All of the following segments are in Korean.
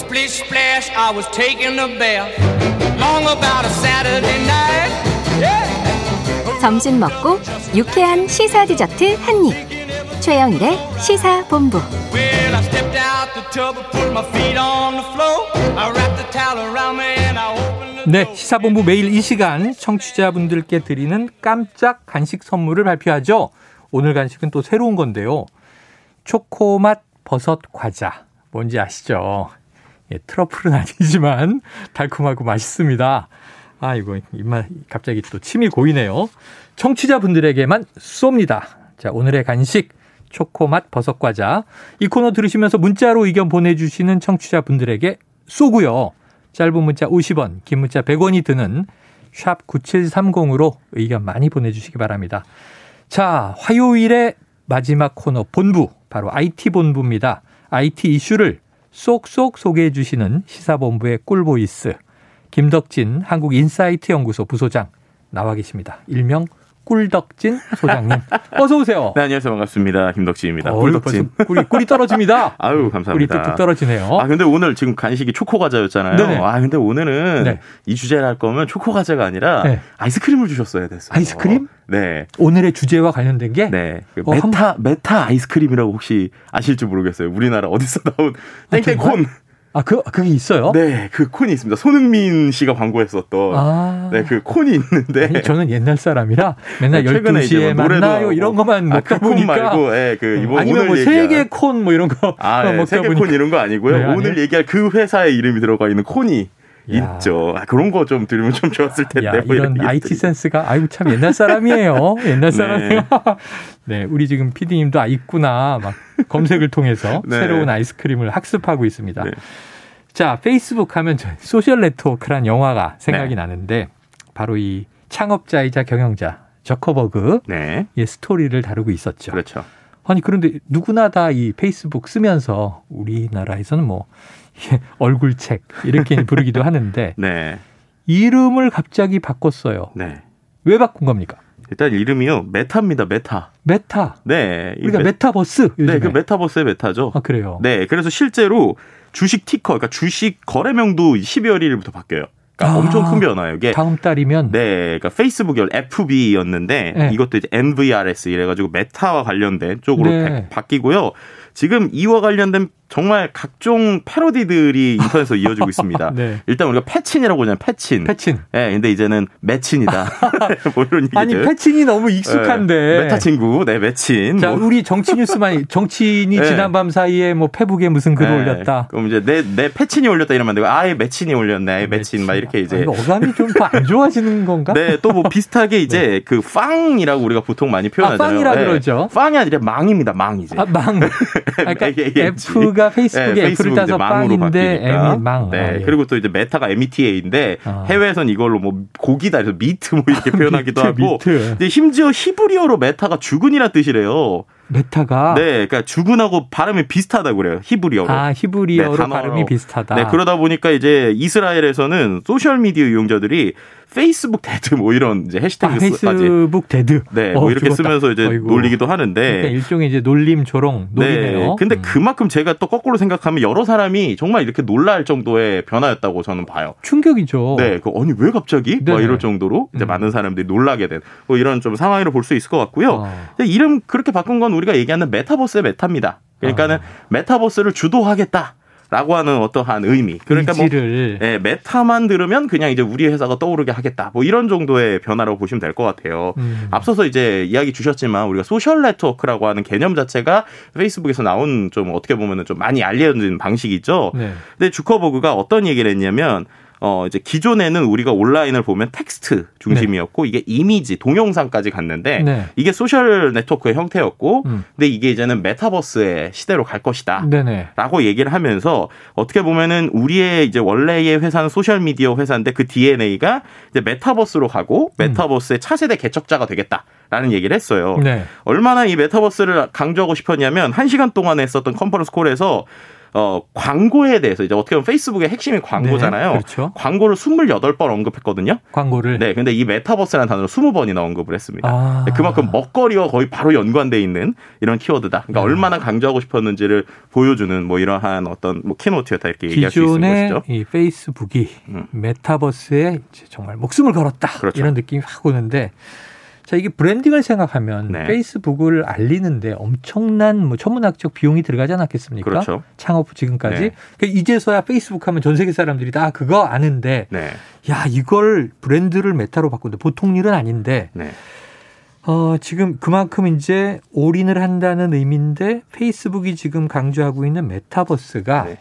Splish splash, I was taking a bath. Long about a Saturday night. Yeah. 점심 먹고 유쾌한 시사 디저트 한 입. 최영일의 시사 본부. Well, I stepped out the tub and put my feet on the floor. I wrapped the towel around me and I opened the 네, 시사본부 매일 이 시간 청취자분들께 드리는 깜짝 간식 선물을 발표하죠. 오늘 간식은 또 새로운 건데요. 초코맛 버섯 과자. 뭔지 아시죠? 예, 트러플은 아니지만 달콤하고 맛있습니다. 아, 이거 입맛 갑자기 또 침이 고이네요. 청취자분들에게만 쏩니다. 자, 오늘의 간식 초코맛 버섯 과자. 이 코너 들으시면서 문자로 의견 보내주시는 청취자분들에게 쏘고요. 짧은 문자 50원, 긴 문자 100원이 드는 샵 9730으로 의견 많이 보내주시기 바랍니다. 자, 화요일의 마지막 코너 본부, 바로 IT 본부입니다. IT 이슈를 쏙쏙 소개해 주시는 시사본부의 꿀voice, 김덕진 한국인사이트 연구소 부소장 나와 계십니다. 일명 꿀덕진 소장님. 어서 오세요. 네, 안녕하세요. 반갑습니다. 김덕진입니다. 어우, 꿀덕진. 꿀이, 꿀이 떨어집니다. 아유, 감사합니다. 꿀이 뚝뚝 떨어지네요. 아, 근데 오늘 지금 간식이 초코 과자였잖아요. 네네. 아, 근데 오늘은 네. 이 주제를 할 거면 초코 과자가 아니라 네. 아이스크림을 주셨어야 됐어요. 아이스크림? 네. 오늘의 주제와 관련된 게 네. 그 어, 한- 메타, 메타 아이스크림이라고 혹시 아실지 모르겠어요. 우리나라 어디서 나온 땡땡콘. 아, 그, 그게 있어요? 네, 그 콘이 있습니다. 손흥민 씨가 광고했었던. 아. 네, 그 콘이 있는데. 아니, 저는 옛날 사람이라 맨날 네, 최근에 이제 12시에 뭐 만나요. 이런 것만 아, 먹다 그콘 보니까 말고, 예, 그, 이번 아니면 오늘 뭐 세계 콘뭐 이런 거 아, 네, 세계콘 보니까 이런 거 아니고요. 네, 오늘 아니에요? 얘기할 그 회사의 이름이 들어가 있는 콘이 야. 있죠. 아, 그런 거좀 들으면 좀 좋았을 텐데. 야, 뭐 이런 얘기들이. IT 센스가 아이고 참 옛날 사람이에요. 옛날 사람이에요. 네, 우리 지금 PD님도 아 있구나 막 검색을 통해서 네. 새로운 아이스크림을 학습하고 있습니다. 네. 자, 페이스북 하면 저 소셜 네트워크란 영화가 생각이 네. 나는데 바로 이 창업자이자 경영자 저커버그의 네. 스토리를 다루고 있었죠. 그렇죠. 아니 그런데 누구나 다 이 페이스북 쓰면서 우리나라에서는 뭐 얼굴책 이렇게 부르기도 하는데 네. 이름을 갑자기 바꿨어요. 네. 왜 바꾼 겁니까? 일단 이름이요. 메타입니다. 메타. 메타. 네. 이 우리가 메- 메타버스 요즘에. 네, 그 메타버스의 메타죠. 아 그래요. 네. 그래서 실제로 주식 ticker, 그러니까 주식 거래명도 12월 1일부터 바뀌어요. 그러니까 아. 엄청 큰 변화예요. 이게 다음 달이면 네, 그러니까 페이스북이 FB였는데 네. 이것도 이제 MVRS 이래가지고 메타와 관련된 쪽으로 네. 바, 바뀌고요. 지금 이와 관련된 정말 각종 패러디들이 인터넷에서 이어지고 있습니다. 네. 일단 우리가 페친이라고 하잖아요. 페친. 페친. 예, 근데 이제는 메친이다. 뭐 이런 얘기들. 아니 페친이 너무 익숙한데. 예, 메타 친구, 네, 매친. 자 뭐. 우리 정치 뉴스만 정치인이 네. 지난밤 사이에 뭐 페북에 무슨 글 예, 올렸다. 그럼 이제 내, 내 페친이 올렸다 이러면 안 되고, 아예 매친이 올렸네, 아예 매친, 막 이렇게 이제. 아, 이거 어감이 좀 더 안 좋아지는 건가? 네, 또 뭐 비슷하게 이제 그 팡이라고 우리가 보통 많이 표현하잖아요. 팡이라 예. 그러죠. 팡이 아니라 망입니다, 망 이제. 아, 망. 그러니까 AANG. F가 페이스북에 네, F를 페이스북 따서 이제 망으로 팡인데 바뀌니까. M이 망. 네, 아, 예. 그리고 또 이제 메타가 META인데 아. 해외에선 이걸로 뭐 고기다 해서 meat 뭐 이렇게 표현하기도 meat, 하고. meat. 근데 심지어 히브리어로 메타가 죽은이란 뜻이래요. 메타가 네, 그러니까 죽은하고 발음이 비슷하다고 그래요. 히브리어로. 아 히브리어로 네, 단어로. 발음이 비슷하다. 네, 그러다 보니까 이제 이스라엘에서는 소셜 미디어 이용자들이 Facebook dead 뭐 이런 이제 아, 해시태그까지 Facebook dead. 네, 어, 뭐 이렇게 죽었다. 쓰면서 이제 어이구. 놀리기도 그러니까 하는데 일종의 이제 놀림 조롱 놀이네요. 네. 근데 음. 그만큼 제가 또 거꾸로 생각하면 여러 사람이 정말 이렇게 놀랄 정도의 변화였다고 저는 봐요. 충격이죠. 네, 그 아니 왜 갑자기? 막 네네. 이럴 정도로 이제 음. 많은 사람들이 놀라게 된 뭐 이런 좀 상황으로 볼 수 있을 것 같고요. 어. 근데 이름 그렇게 바꾼 건 우리가 얘기하는 메타버스의 메타입니다. 그러니까는 아. 메타버스를 주도하겠다 라고 하는 어떠한 의미. 그러니까 뭐 의지를 예, 메타만 들으면 그냥 이제 우리 회사가 떠오르게 하겠다. 뭐 이런 정도의 변화라고 보시면 될 것 같아요. 음. 앞서서 이제 이야기 주셨지만 우리가 소셜 네트워크라고 하는 개념 자체가 페이스북에서 나온 좀 어떻게 보면은 좀 많이 알려진 방식이죠. 네. 근데 주커버그가 어떤 얘기를 했냐면 어 이제 기존에는 우리가 온라인을 보면 텍스트 중심이었고 이게 이미지, 동영상까지 갔는데 네. 이게 소셜 네트워크의 형태였고 음. 근데 이게 이제는 메타버스의 시대로 갈 것이다. 네네. 라고 얘기를 하면서 어떻게 보면은 우리의 이제 원래의 회사는 소셜 미디어 회사인데 그 DNA가 이제 메타버스로 가고 메타버스의 차세대 개척자가 되겠다 라는 얘기를 했어요. 네. 얼마나 이 메타버스를 강조하고 싶었냐면 한 시간 동안 했었던 conference call에서 어, 광고에 대해서 이제 어떻게 보면 페이스북의 핵심이 광고잖아요. 네, 그렇죠. 광고를 28번 언급했거든요. 광고를. 네, 근데 이 메타버스라는 단어를 20번이나 언급을 했습니다. 아. 네, 그만큼 먹거리와 거의 바로 연관돼 있는 이런 키워드다. 그러니까 음. 얼마나 강조하고 싶었는지를 보여주는 뭐 이러한 어떤 뭐 keynote였다 이렇게 얘기할 수 있는 것이죠. 이 페이스북이 음. 메타버스에 정말 목숨을 걸었다 그렇죠. 이런 느낌이 확 오는데 자 이게 branding을 생각하면 네. 페이스북을 알리는데 엄청난 뭐 천문학적 비용이 들어가지 않았겠습니까? 그렇죠. 창업 후 지금까지 네. 그러니까 이제서야 페이스북 하면 전 세계 사람들이 다 그거 아는데 네, 야 이걸 브랜드를 메타로 바꾼다 보통 일은 아닌데 네, 어, 지금 그만큼 이제 올인을 한다는 의미인데 페이스북이 지금 강조하고 있는 메타버스가 네.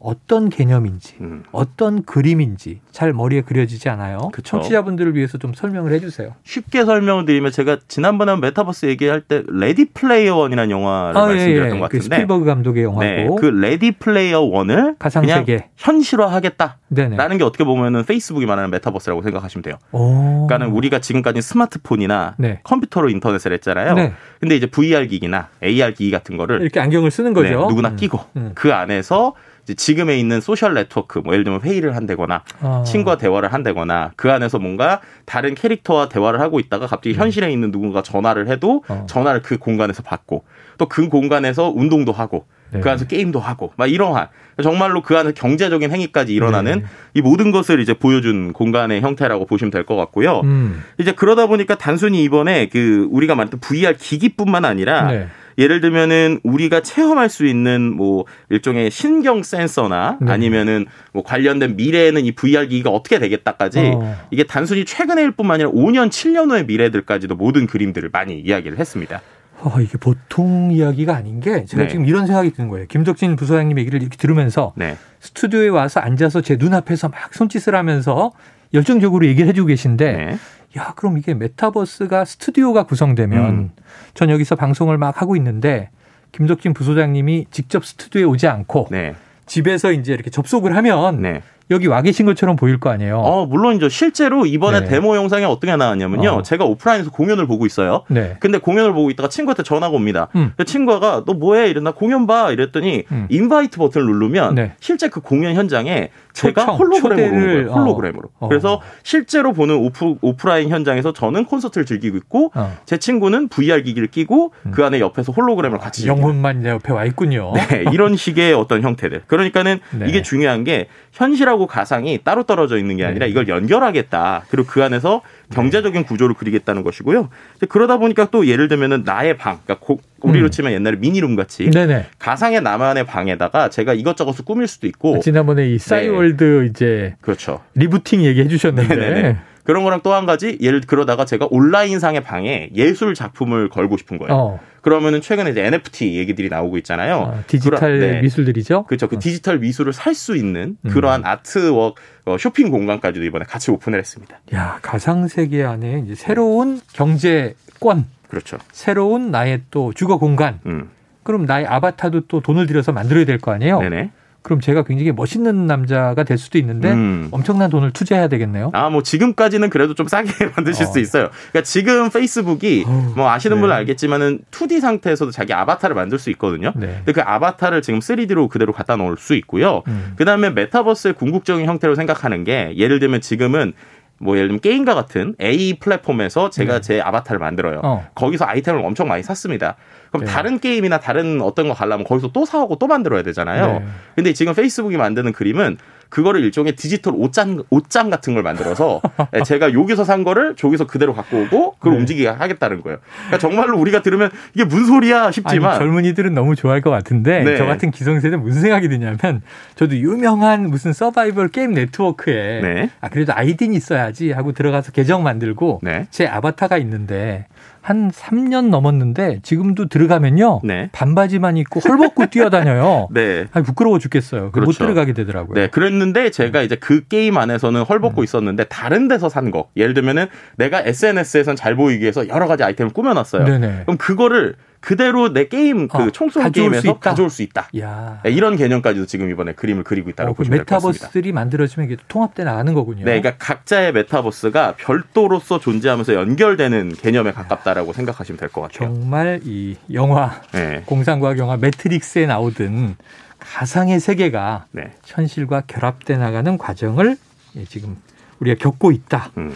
어떤 개념인지 음. 어떤 그림인지 잘 머리에 그려지지 않아요. 그쵸. 청취자분들을 위해서 좀 설명을 해주세요. 쉽게 설명을 드리면 제가 지난번에 메타버스 얘기할 때 Ready Player One이라는 영화를 말씀드렸던 것그 같은데 스필버그 감독의 영화고 네, 그 Ready Player One을 가상 그냥 세계. 현실화하겠다라는. 게 어떻게 보면은 페이스북이 말하는 메타버스라고 생각하시면 돼요. 오. 그러니까는 우리가 지금까지 스마트폰이나 네. 컴퓨터로 인터넷을 했잖아요. 네. 근데 이제 VR 기기나 AR 기기 같은 거를 이렇게 안경을 쓰는 네, 거죠. 누구나 음. 끼고 음. 그 안에서 지금에 있는 소셜 네트워크, 뭐 예를 들면 회의를 한다거나 어. 친구와 대화를 한다거나 그 안에서 뭔가 다른 캐릭터와 대화를 하고 있다가 갑자기 현실에 있는 누군가 전화를 해도 음. 어. 전화를 그 공간에서 받고 또 그 공간에서 운동도 하고 네. 그 안에서 게임도 하고 막 이러한 정말로 그 안에서 경제적인 행위까지 일어나는 네. 이 모든 것을 이제 보여준 공간의 형태라고 보시면 될 것 같고요. 음. 이제 그러다 보니까 단순히 이번에 그 우리가 말했던 VR 기기뿐만 아니라 네. 예를 들면은 우리가 체험할 수 있는 뭐 일종의 신경 센서나 네. 아니면은 뭐 관련된 미래에는 이 VR 기기가 어떻게 되겠다까지 어. 이게 단순히 최근의 일 뿐만 아니라 5년, 7년 후의 미래들까지도 모든 그림들을 많이 이야기를 했습니다. 어, 이게 보통 이야기가 아닌 게 제가 네. 지금 이런 생각이 드는 거예요. 김덕진 부소장님 얘기를 이렇게 들으면서 네. 스튜디오에 와서 앉아서 제 눈앞에서 막 손짓을 하면서 열정적으로 얘기를 해주고 계신데 네. 야 그럼 이게 메타버스가 스튜디오가 구성되면 음. 전 여기서 방송을 막 하고 있는데 김덕진 부소장님이 직접 스튜디오에 오지 않고 네. 집에서 이제 이렇게 접속을 하면 네. 여기 와 계신 것처럼 보일 거 아니에요. 어, 물론이죠. 실제로 이번에 네. 데모 영상에 어떻게 나왔냐면요. 어. 제가 오프라인에서 공연을 보고 있어요. 네. 근데 공연을 보고 있다가 친구한테 전화가 옵니다. 음. 그 친구가 너 뭐해? 이래. 나 공연 봐. 이랬더니 음. invite 버튼을 누르면 네. 실제 그 공연 현장에 제가 초청, 홀로그램으로 거예요. 홀로그램으로. 어. 어. 그래서 실제로 보는 오프, 오프라인 현장에서 저는 콘서트를 즐기고 있고 어. 제 친구는 VR 기기를 끼고 그 안에 옆에서 홀로그램을 같이. 영혼만 내 옆에 와 있군요. 네, 이런 식의 어떤 형태들. 그러니까는 네. 이게 중요한 게 현실하고 가상이 따로 떨어져 있는 게 아니라 네. 이걸 연결하겠다. 그리고 그 안에서 경제적인 구조를 그리겠다는 것이고요. 그러다 보니까 또 예를 들면은 나의 방, 그러니까 고- 우리로 음. 치면 옛날에 미니룸 같이 네네. 가상의 나만의 방에다가 제가 이것저것을 꾸밀 수도 있고 지난번에 이 싸이월드 이제 그렇죠. rebooting 얘기해 주셨는데 네네네. 그런 거랑 또 한 가지 예를 그러다가 제가 온라인상의 방에 예술 작품을 걸고 싶은 거예요. 어, 그러면은 최근에 이제 NFT 얘기들이 나오고 있잖아요. 어, 디지털 그러- 네. 미술들이죠. 그렇죠. 그 디지털 미술을 살 수 있는 음. 그러한 artwork 어, 쇼핑 공간까지도 이번에 같이 오픈을 했습니다. 야 가상 세계 안에 이제 새로운 경제권, 그렇죠. 새로운 나의 또 주거 공간. 음. 그럼 나의 아바타도 또 돈을 들여서 만들어야 될 거 아니에요. 네네. 그럼 제가 굉장히 멋있는 남자가 될 수도 있는데 음. 엄청난 돈을 투자해야 되겠네요. 아, 뭐 지금까지는 그래도 좀 싸게 만드실 어. 수 있어요. 그러니까 지금 페이스북이 어우, 뭐 아시는 네. 분은 알겠지만은 2D 상태에서도 자기 아바타를 만들 수 있거든요. 네. 근데 그 아바타를 지금 3D로 그대로 갖다 놓을 수 있고요. 음. 그다음에 메타버스의 궁극적인 형태로 생각하는 게 예를 들면 지금은 뭐 예를 들면 게임과 같은 A 플랫폼에서 제가 네. 제 아바타를 만들어요. 어. 거기서 아이템을 엄청 많이 샀습니다. 그럼 네. 다른 게임이나 다른 어떤 거 가려면 거기서 또 사오고 또 만들어야 되잖아요. 네. 근데 지금 페이스북이 만드는 그림은 그거를 일종의 디지털 옷장 옷장 같은 걸 만들어서 예, 제가 여기서 산 거를 저기서 그대로 갖고 오고 그걸 네. 움직이게 하겠다는 거예요. 그러니까 정말로 우리가 들으면 이게 무슨 소리야 싶지만 아니, 젊은이들은 너무 좋아할 것 같은데 네. 저 같은 기성세대 는 무슨 생각이 드냐면 저도 유명한 무슨 서바이벌 게임 네트워크에 네. 아 그래도 아이디는 있어야지 하고 들어가서 계정 만들고 네. 제 아바타가 있는데 한 3년 넘었는데 지금도 들어가면요 네. 반바지만 입고 헐벗고 뛰어다녀요. 네. 아니 부끄러워 죽겠어요. 못 그렇죠. 들어가게 되더라고요. 네, 그랬는데 제가 이제 그 게임 안에서는 음. 헐벗고 있었는데 다른 데서 산 거. 예를 들면은 내가 SNS에선 잘 보이기 위해서 여러 가지 아이템을 꾸며놨어요. 네네. 그럼 그거를 그대로 내 게임 그 어, 총쏘기 가져올 수 게임에서 있다? 가져올 수 있다. 야. 네, 이런 개념까지도 지금 이번에 그림을 그리고 있다고 어, 그 보시면 될것 같습니다. 메타버스들이 만들어지면 이게 통합돼 나가는 거군요. 네, 그러니까 각자의 메타버스가 별도로서 존재하면서 연결되는 개념에 가깝다라고 생각하시면 될 것 같아요. 정말 이 영화 네. 공상과학 영화 매트릭스에 나오던 가상의 세계가 네. 현실과 결합돼 나가는 과정을 예, 지금 우리가 겪고 있다. 음.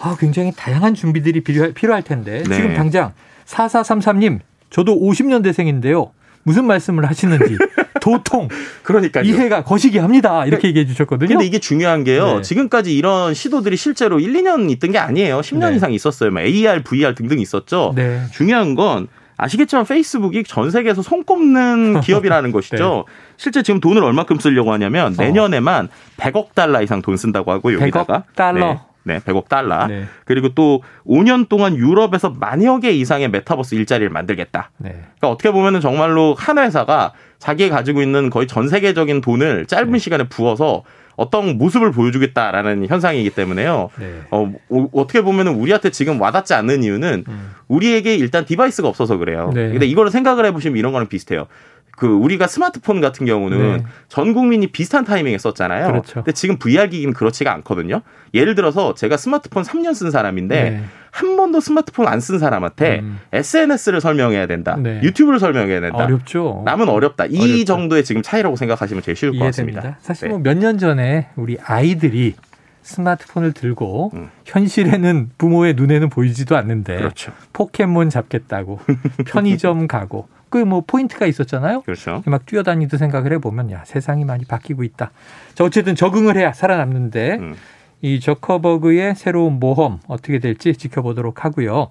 아, 굉장히 다양한 준비들이 필요할, 필요할 텐데 네. 지금 당장 4433님 저도 50년대생인데요. 무슨 말씀을 하시는지 도통 그러니까요. 이해가 거시기 합니다. 이렇게 얘기해 주셨거든요. 근데 이게 중요한 게요. 네. 지금까지 이런 시도들이 실제로 1, 2년 있던 게 아니에요. 10년 네. 이상 있었어요. 뭐 AR, VR 등등 있었죠. 네. 중요한 건 아시겠지만 페이스북이 전 세계에서 손꼽는 기업이라는 것이죠. 실제 지금 돈을 얼마큼 쓰려고 하냐면 네. 어. 내년에만 100억 달러 이상 돈 쓴다고 하고요. 100억 여기다가. 달러? 네. 네, 100억 달러. 네. 그리고 또 5년 동안 유럽에서 만여 개 이상의 메타버스 일자리를 만들겠다. 네. 그러니까 어떻게 보면은 정말로 한 회사가 자기가 가지고 있는 거의 전 세계적인 돈을 짧은 네. 시간에 부어서 어떤 모습을 보여주겠다라는 현상이기 때문에요. 네. 어, 어, 어떻게 보면은 우리한테 지금 와닿지 않는 이유는 음. 우리에게 일단 device가 없어서 그래요. 네. 근데 이거를 생각을 해보시면 이런 거랑 비슷해요. 그 우리가 스마트폰 같은 경우는 네. 전 국민이 비슷한 타이밍에 썼잖아요. 그렇죠. 근데 지금 VR 기기는 그렇지가 않거든요. 예를 들어서 제가 스마트폰 3년 쓴 사람인데 네. 한 번도 스마트폰 안 쓴 사람한테 음. SNS를 설명해야 된다. 네. 유튜브를 설명해야 된다. 어렵죠. 남은 어렵다. 이 어렵죠. 정도의 지금 차이라고 생각하시면 제일 쉬울 것 이해됩니다. 같습니다. 사실 네. 뭐몇 년 전에 우리 아이들이 스마트폰을 들고 음. 현실에는 부모의 눈에는 보이지도 않는데 그렇죠. 포켓몬 잡겠다고 편의점 가고 그 뭐 포인트가 있었잖아요. 그렇죠. 막 뛰어다니듯 생각을 해보면 야 세상이 많이 바뀌고 있다. 자 어쨌든 적응을 해야 살아남는데 음. 이 저커버그의 새로운 모험 어떻게 될지 지켜보도록 하고요.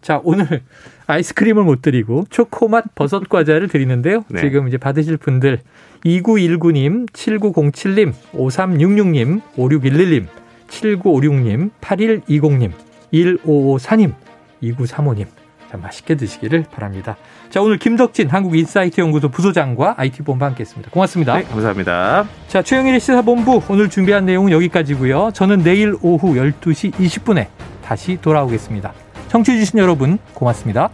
자 오늘 아이스크림을 못 드리고 초코맛 버섯 과자를 드리는데요. 네. 지금 이제 받으실 분들 2919님, 7907님, 5366님, 5611님, 7956님, 8120님, 1554님, 2935님. 자, 맛있게 드시기를 바랍니다. 자, 오늘 김덕진 한국인사이트 연구소 부소장과 IT본부 함께 했습니다. 고맙습니다. 네, 감사합니다. 자, 최영일의 시사본부 오늘 준비한 내용은 여기까지고요. 저는 내일 오후 12시 20분에 다시 돌아오겠습니다. 청취해주신 여러분 고맙습니다.